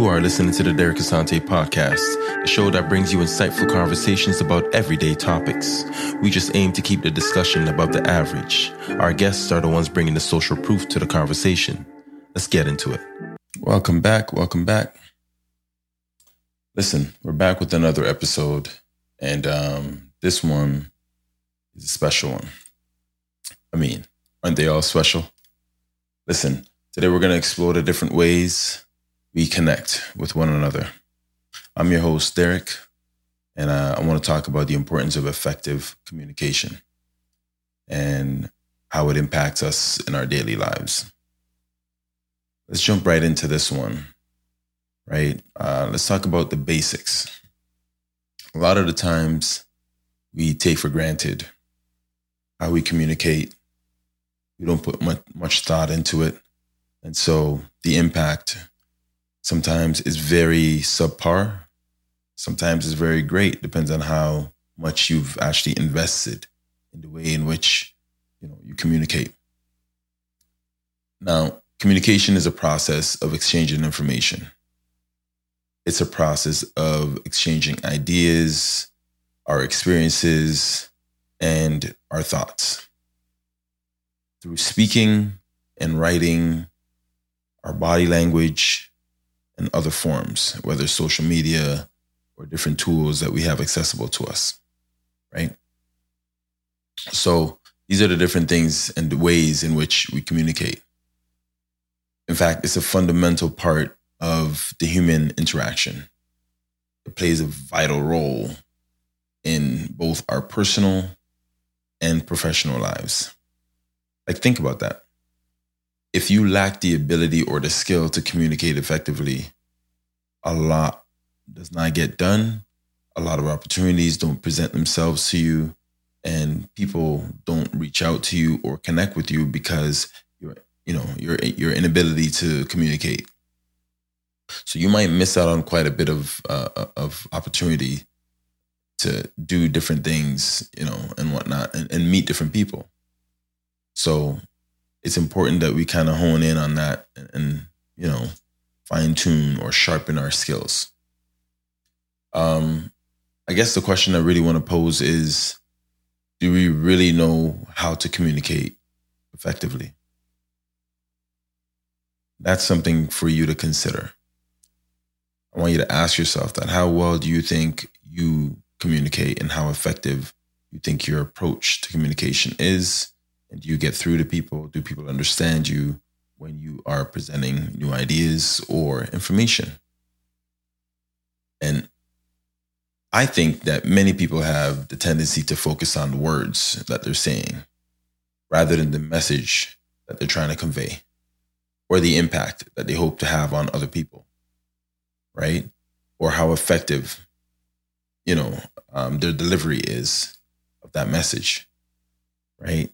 You are listening to the Derek Asante podcast, the show that brings you insightful conversations about everyday topics. We just aim to keep the discussion above the average. Our guests are the ones bringing the social proof to the conversation. Let's get into it. Welcome back. Welcome back. Listen, we're back with another episode, and um, this one is a special one. I mean, aren't they all special? Listen, today we're going to explore the different ways we connect with one another. I'm your host, Derek, and uh, I want to talk about the importance of effective communication and how it impacts us in our daily lives. Let's jump right into this one, right? Uh, let's talk about the basics. A lot of the times we take for granted how we communicate. We don't put much, much thought into it. And so the impact sometimes is very subpar. Sometimes it's very great. Depends on how much you've actually invested in the way in which you know you communicate. Now, communication is a process of exchanging information. It's a process of exchanging ideas, our experiences, and our thoughts. Through speaking and writing, our body language, in other forms, whether social media or different tools that we have accessible to us, right? So these are the different things and the ways in which we communicate. In fact, it's a fundamental part of the human interaction. It plays a vital role in both our personal and professional lives. Like, think about that if you lack the ability or the skill to communicate effectively, a lot does not get done. A lot of opportunities don't present themselves to you, and people don't reach out to you or connect with you because your you know your your inability to communicate. So you might miss out on quite a bit of uh, of opportunity to do different things, you know, and whatnot, and, and meet different people. So it's important that we kind of hone in on that and, and you know fine tune or sharpen our skills. Um, I guess the question I really want to pose is do we really know how to communicate effectively? That's something for you to consider. I want you to ask yourself that. How well do you think you communicate and how effective you think your approach to communication is? And do you get through to people? Do people understand you when you are presenting new ideas or information? And I think that many people have the tendency to focus on the words that they're saying rather than the message that they're trying to convey or the impact that they hope to have on other people, right? Or how effective, you know, um, their delivery is of that message, right?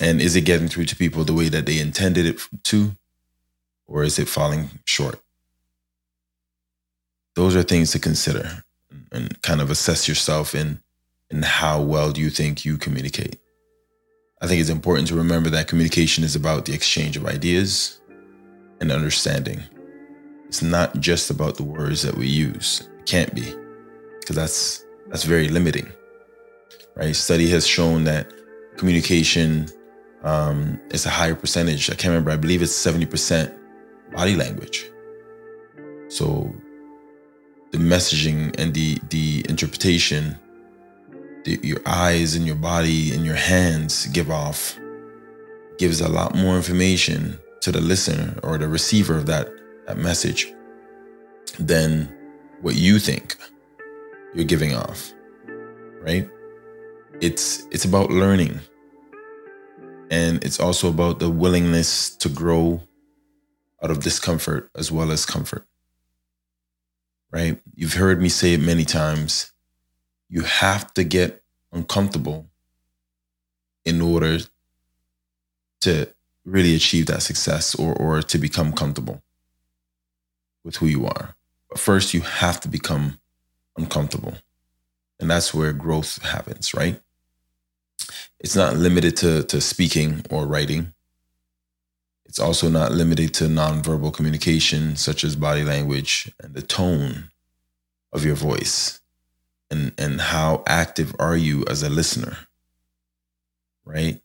And is it getting through to people the way that they intended it to? Or is it falling short? Those are things to consider and kind of assess yourself in, in how well do you think you communicate. I think it's important to remember that communication is about the exchange of ideas and understanding. It's not just about the words that we use. It can't be, because that's that's very limiting. Right? Study has shown that communication um, it's a higher percentage. I can't remember. I believe it's 70% body language. So the messaging and the the interpretation, the, your eyes and your body and your hands give off gives a lot more information to the listener or the receiver of that that message than what you think you're giving off. Right? It's it's about learning and it's also about the willingness to grow out of discomfort as well as comfort. Right? You've heard me say it many times. You have to get uncomfortable in order to really achieve that success or, or to become comfortable with who you are. But first, you have to become uncomfortable. And that's where growth happens, right? It's not limited to to speaking or writing. It's also not limited to nonverbal communication, such as body language and the tone of your voice. And, and how active are you as a listener? Right?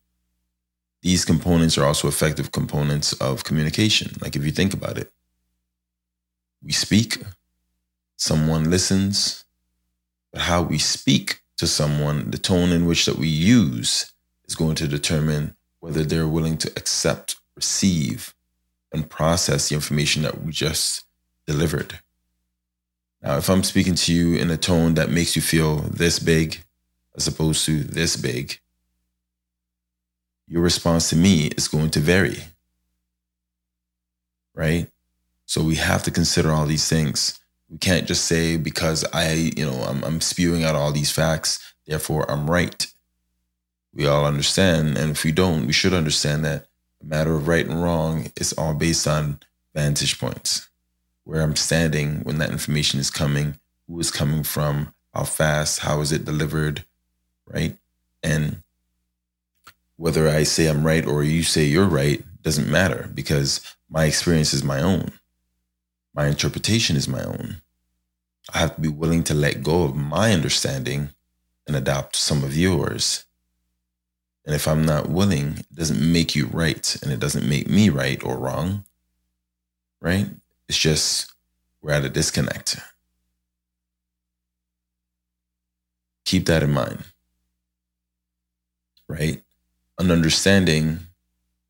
These components are also effective components of communication. Like if you think about it, we speak, someone listens, but how we speak to someone, the tone in which that we use is going to determine whether they're willing to accept, receive, and process the information that we just delivered. Now, if I'm speaking to you in a tone that makes you feel this big as opposed to this big, your response to me is going to vary. Right? So we have to consider all these things. We can't just say because I, you know, I'm, I'm spewing out all these facts, therefore I'm right. We all understand, and if we don't, we should understand that matter of right and wrong is all based on vantage points, where I'm standing when that information is coming, who is coming from, how fast, how is it delivered, right? And whether I say I'm right or you say you're right doesn't matter because my experience is my own. My interpretation is my own. I have to be willing to let go of my understanding and adopt some of yours. And if I'm not willing, it doesn't make you right and it doesn't make me right or wrong. Right? It's just we're at a disconnect. Keep that in mind. Right? an understanding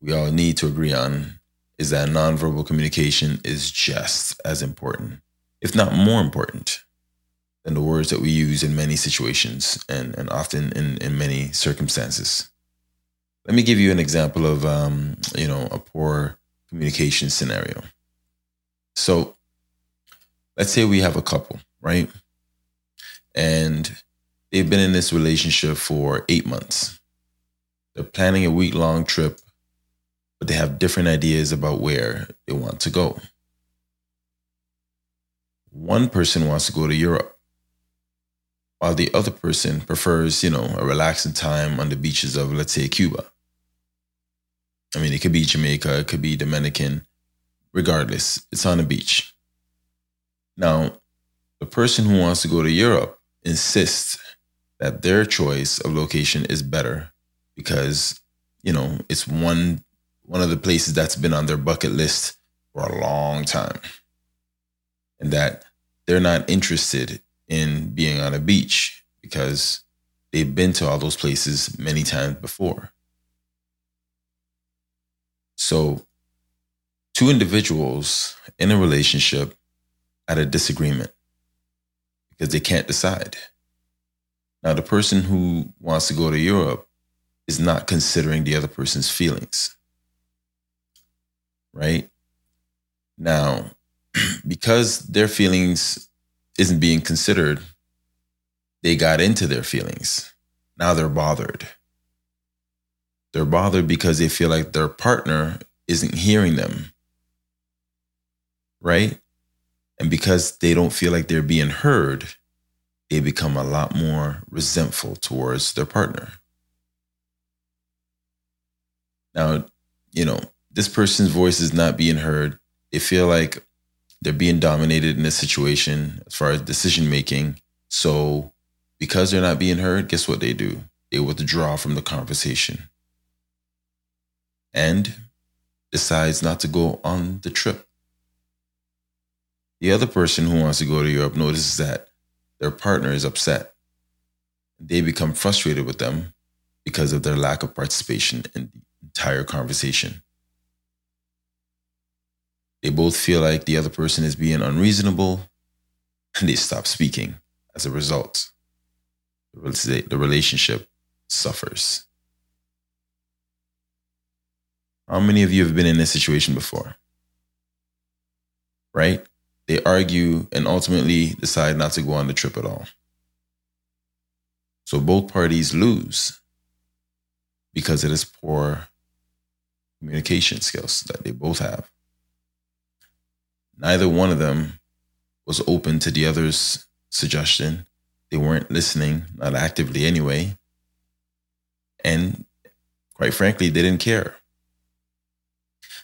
we all need to agree on is that nonverbal communication is just as important, if not more important, than the words that we use in many situations and, and often in, in many circumstances. Let me give you an example of, um, you know, a poor communication scenario. So let's say we have a couple, right? And they've been in this relationship for eight months they're planning a week long trip, but they have different ideas about where they want to go. One person wants to go to Europe, while the other person prefers, you know, a relaxing time on the beaches of, let's say, Cuba. I mean, it could be Jamaica, it could be Dominican. Regardless, it's on the beach. Now, the person who wants to go to Europe insists that their choice of location is better because you know it's one one of the places that's been on their bucket list for a long time. And that they're not interested in being on a beach because they've been to all those places many times before. So two individuals in a relationship at a disagreement because they can't decide. Now the person who wants to go to europe is not considering the other person's feelings. Right? Now, because their feelings isn't being considered, they got into their feelings. Now they're bothered. They're bothered because they feel like their partner isn't hearing them. Right? And because they don't feel like they're being heard, they become a lot more resentful towards their partner. Now, you know, this person's voice is not being heard. They feel like they're being dominated in this situation as far as decision making. So, because they're not being heard, guess what they do? They withdraw from the conversation and decides not to go on the trip. The other person who wants to go to Europe notices that their partner is upset. They become frustrated with them because of their lack of participation in the entire conversation. They both feel like the other person is being unreasonable and they stop speaking. As a result, the relationship suffers. How many of you have been in this situation before? Right? They argue and ultimately decide not to go on the trip at all. So both parties lose because it is poor communication skills that they both have. Neither one of them was open to the other's suggestion. They weren't listening, not actively anyway. And quite frankly, they didn't care.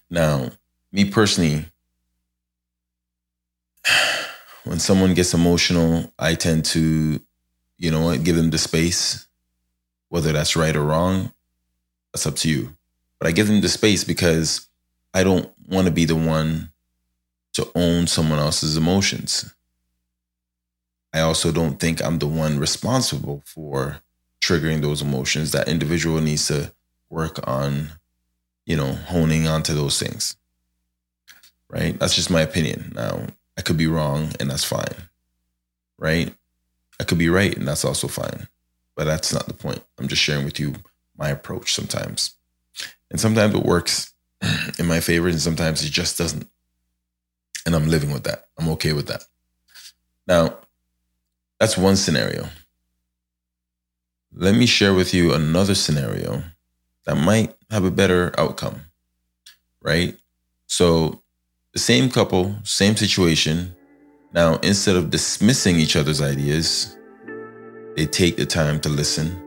Now, me personally, when someone gets emotional, I tend to, you know, give them the space. Whether that's right or wrong, that's up to you. But I give them the space because I don't want to be the one to own someone else's emotions. I also don't think I'm the one responsible for triggering those emotions. That individual needs to work on, you know, honing onto those things. Right? That's just my opinion. Now, I could be wrong and that's fine. Right? I could be right and that's also fine. But that's not the point. I'm just sharing with you my approach sometimes. And sometimes it works in my favor and sometimes it just doesn't. And I'm living with that. I'm okay with that. Now, that's one scenario. Let me share with you another scenario that might have a better outcome, right? So, the same couple, same situation. Now, instead of dismissing each other's ideas, they take the time to listen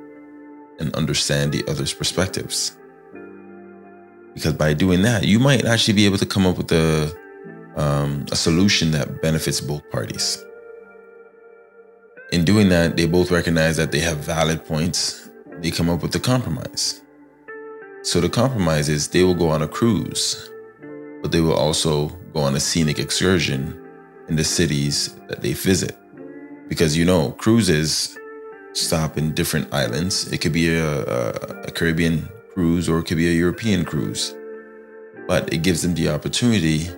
and understand the other's perspectives. Because by doing that, you might actually be able to come up with a, um, a solution that benefits both parties. In doing that, they both recognize that they have valid points. They come up with a compromise. So the compromise is they will go on a cruise, but they will also go on a scenic excursion in the cities that they visit. Because you know, cruises stop in different islands. It could be a, a, a Caribbean cruise or it could be a European cruise. But it gives them the opportunity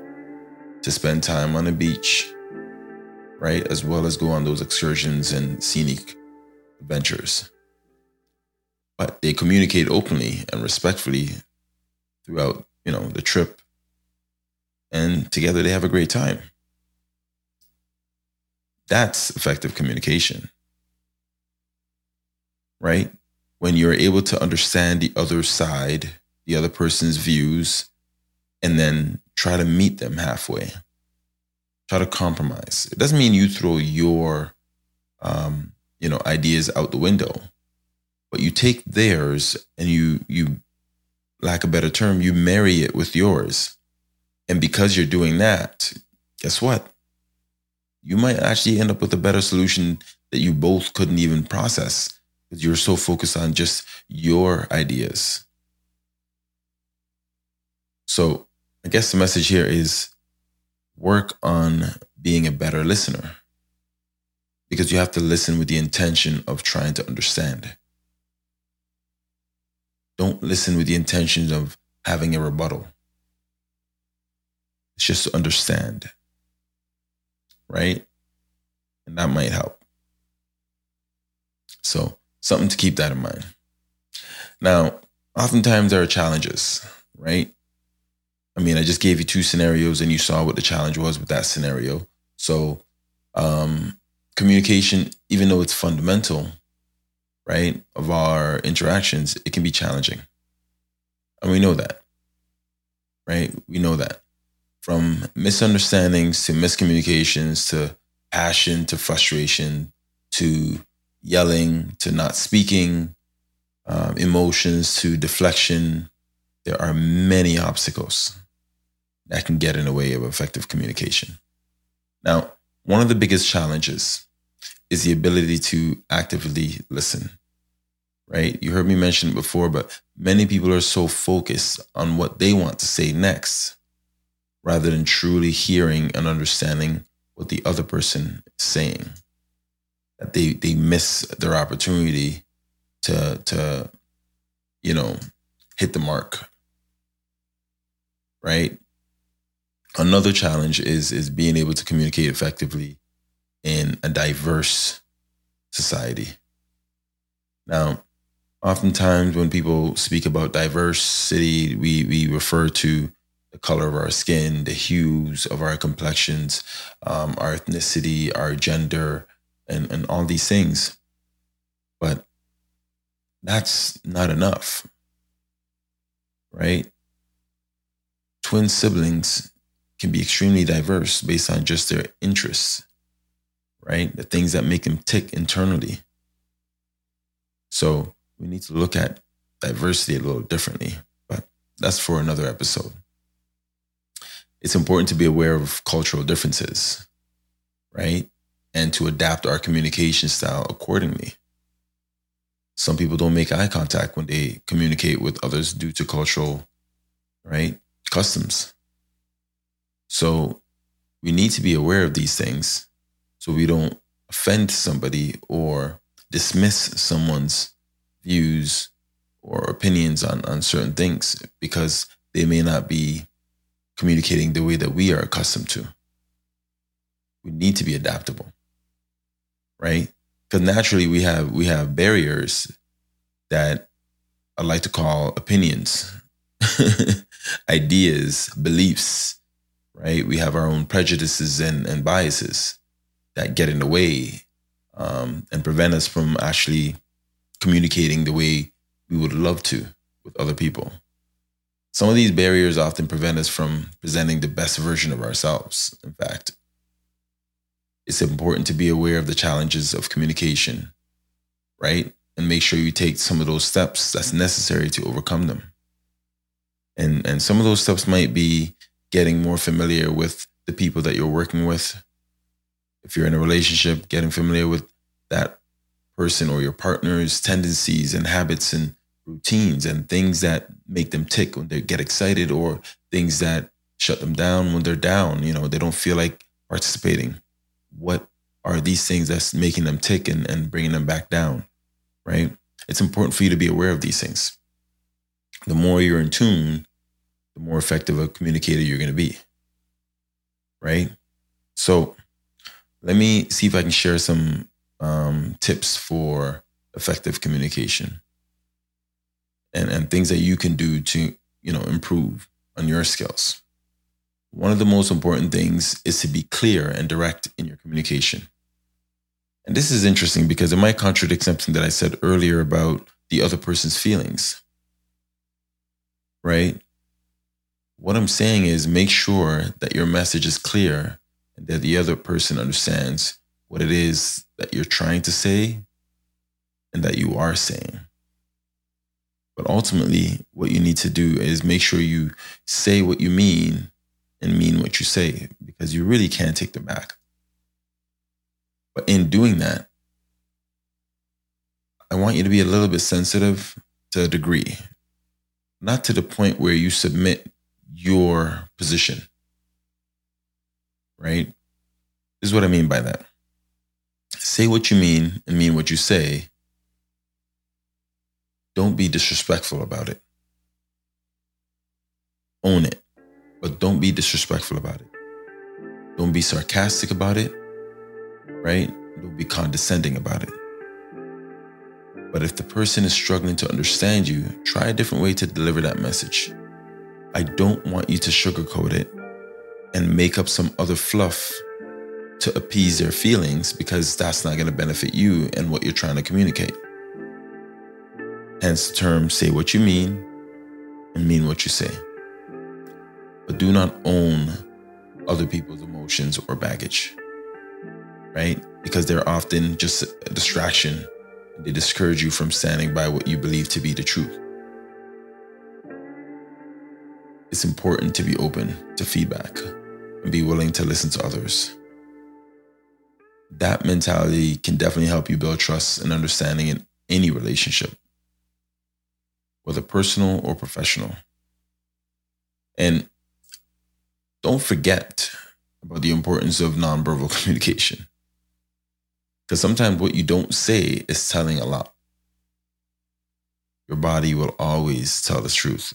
to spend time on the beach, right? As well as go on those excursions and scenic adventures. But they communicate openly and respectfully throughout, you know, the trip. And together they have a great time. That's effective communication. Right? When you're able to understand the other side, the other person's views, and then try to meet them halfway try to compromise. It doesn't mean you throw your, um, you know, ideas out the window, but you take theirs and you you, lack a better term, you marry it with yours, and because you're doing that, guess what? You might actually end up with a better solution that you both couldn't even process because you're so focused on just your ideas. So I guess the message here is work on being a better listener because you have to listen with the intention of trying to understand. Don't listen with the intention of having a rebuttal. It's just to understand, right? And that might help. So, something to keep that in mind. Now, oftentimes there are challenges, right? I mean, I just gave you two scenarios and you saw what the challenge was with that scenario. So, um, communication, even though it's fundamental, right, of our interactions, it can be challenging. And we know that, right? We know that. From misunderstandings to miscommunications to passion to frustration to yelling to not speaking, um, emotions to deflection, there are many obstacles that can get in the way of effective communication. Now, one of the biggest challenges is the ability to actively listen, right? You heard me mention it before, but many people are so focused on what they want to say next rather than truly hearing and understanding what the other person is saying. That they, they miss their opportunity to, to, you know, hit the mark, right? Another challenge is is being able to communicate effectively in a diverse society. Now, oftentimes when people speak about diversity, we we refer to the color of our skin, the hues of our complexions, um, our ethnicity, our gender, and, and all these things. But that's not enough, right? Twin siblings can be extremely diverse based on just their interests, right? The things that make them tick internally. So we need to look at diversity a little differently, but that's for another episode. it's important to be aware of cultural differences, right? And to adapt our communication style accordingly. Some people don't make eye contact when they communicate with others due to cultural, right? Customs. So we need to be aware of these things so we don't offend somebody or dismiss someone's views or opinions on, on certain things because they may not be communicating the way that we are accustomed to. We need to be adaptable, right? Because naturally we have we have barriers that I like to call opinions, ideas, beliefs, right? We have our own prejudices and, and biases that get in the way um, and prevent us from actually communicating the way we would love to with other people. Some of these barriers often prevent us from presenting the best version of ourselves, in fact. It's important to be aware of the challenges of communication, right? And make sure you take some of those steps that's necessary to overcome them. And, and some of those steps might be getting more familiar with the people that you're working with. If you're in a relationship, getting familiar with that person or your partner's tendencies and habits and routines and things that make them tick when they get excited or things that shut them down when they're down. You know, they don't feel like participating. What are these things that's making them tick and, and bringing them back down? Right? It's important for you to be aware of these things. The more you're in tune, the more effective a communicator you're going to be. Right? So let me see if I can share some um, tips for effective communication and, and things that you can do to, you know, improve on your skills. One of the most important things is to be clear and direct in your communication. And this is interesting because it might contradict something that I said earlier about the other person's feelings. Right? What I'm saying is make sure that your message is clear and that the other person understands what it is that you're trying to say and that you are saying. But ultimately, what you need to do is make sure you say what you mean and mean what you say because you really can't take them back. But in doing that, I want you to be a little bit sensitive to a degree, not to the point where you submit your position. Right? This is what I mean by that. Say what you mean and mean what you say, don't be disrespectful about it. Own it, but don't be disrespectful about it. Don't be sarcastic about it, right? Don't be condescending about it. But if the person is struggling to understand you, try a different way to deliver that message. I don't want you to sugarcoat it and make up some other fluff to appease their feelings because that's not going to benefit you and what you're trying to communicate. Hence the term say what you mean and mean what you say. But do not own other people's emotions or baggage, right? Because they're often just a distraction. They discourage you from standing by what you believe to be the truth. It's important to be open to feedback and be willing to listen to others. That mentality can definitely help you build trust and understanding in any relationship whether personal or professional. And don't forget about the importance of nonverbal communication. Because sometimes what you don't say is telling a lot. Your body will always tell the truth.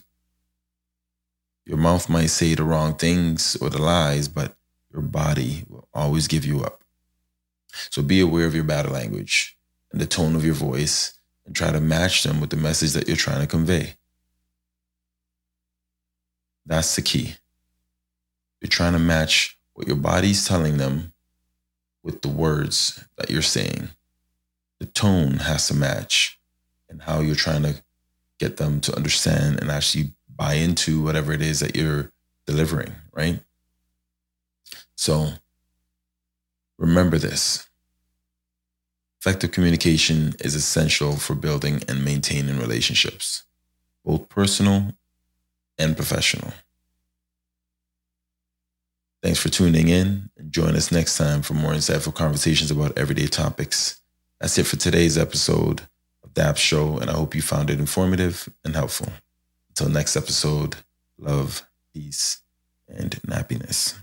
Your mouth might say the wrong things or the lies, but your body will always give you up. So be aware of your body language and the tone of your voice and try to match them with the message that you're trying to convey. That's the key. You're trying to match what your body's telling them with the words that you're saying. The tone has to match and how you're trying to get them to understand and actually buy into whatever it is that you're delivering, right? So remember this Effective communication is essential for building and maintaining relationships, both personal and professional. Thanks for tuning in and join us next time for more insightful conversations about everyday topics. That's it for today's episode of DAP Show, and I hope you found it informative and helpful. Until next episode, love, peace, and happiness.